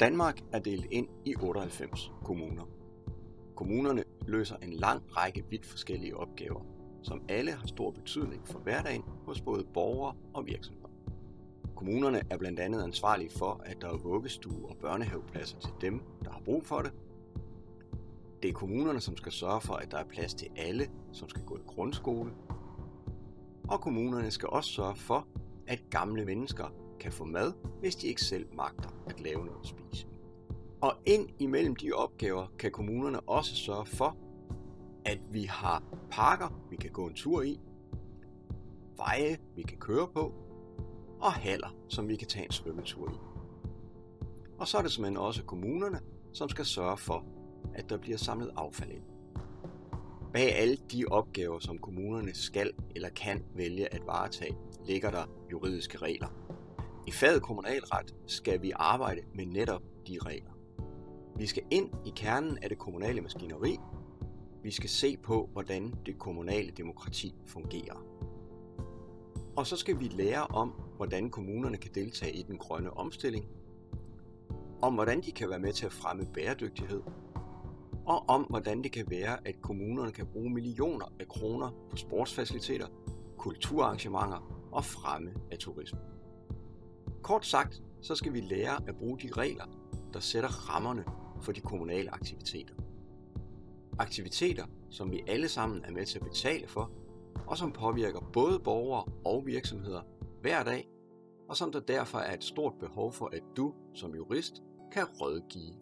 Danmark er delt ind i 98 kommuner. Kommunerne løser en lang række vidt forskellige opgaver, som alle har stor betydning for hverdagen hos både borgere og virksomheder. Kommunerne er blandt andet ansvarlige for, at der er vuggestue og børnehavepladser til dem, der har brug for det. Det er kommunerne, som skal sørge for, at der er plads til alle, som skal gå i grundskole. Og kommunerne skal også sørge for, at gamle mennesker kan få mad, hvis de ikke selv magter at lave noget at spise. Og ind imellem de opgaver kan kommunerne også sørge for, at vi har parker, vi kan gå en tur i, veje, vi kan køre på, og haller, som vi kan tage en svømmetur i. Og så er det simpelthen også kommunerne, som skal sørge for, at der bliver samlet affald ind. Bag alle de opgaver, som kommunerne skal eller kan vælge at varetage, ligger der juridiske regler. I faget kommunalret skal vi arbejde med netop de regler. Vi skal ind i kernen af det kommunale maskineri. Vi skal se på, hvordan det kommunale demokrati fungerer. Og så skal vi lære om, hvordan kommunerne kan deltage i den grønne omstilling, om hvordan de kan være med til at fremme bæredygtighed, og om hvordan det kan være, at kommunerne kan bruge millioner af kroner på sportsfaciliteter, kulturarrangementer og fremme af turisme. Kort sagt, så skal vi lære at bruge de regler, der sætter rammerne for de kommunale aktiviteter. Aktiviteter, som vi alle sammen er med til at betale for, og som påvirker både borgere og virksomheder hver dag, og som der derfor er et stort behov for, at du som jurist kan rådgive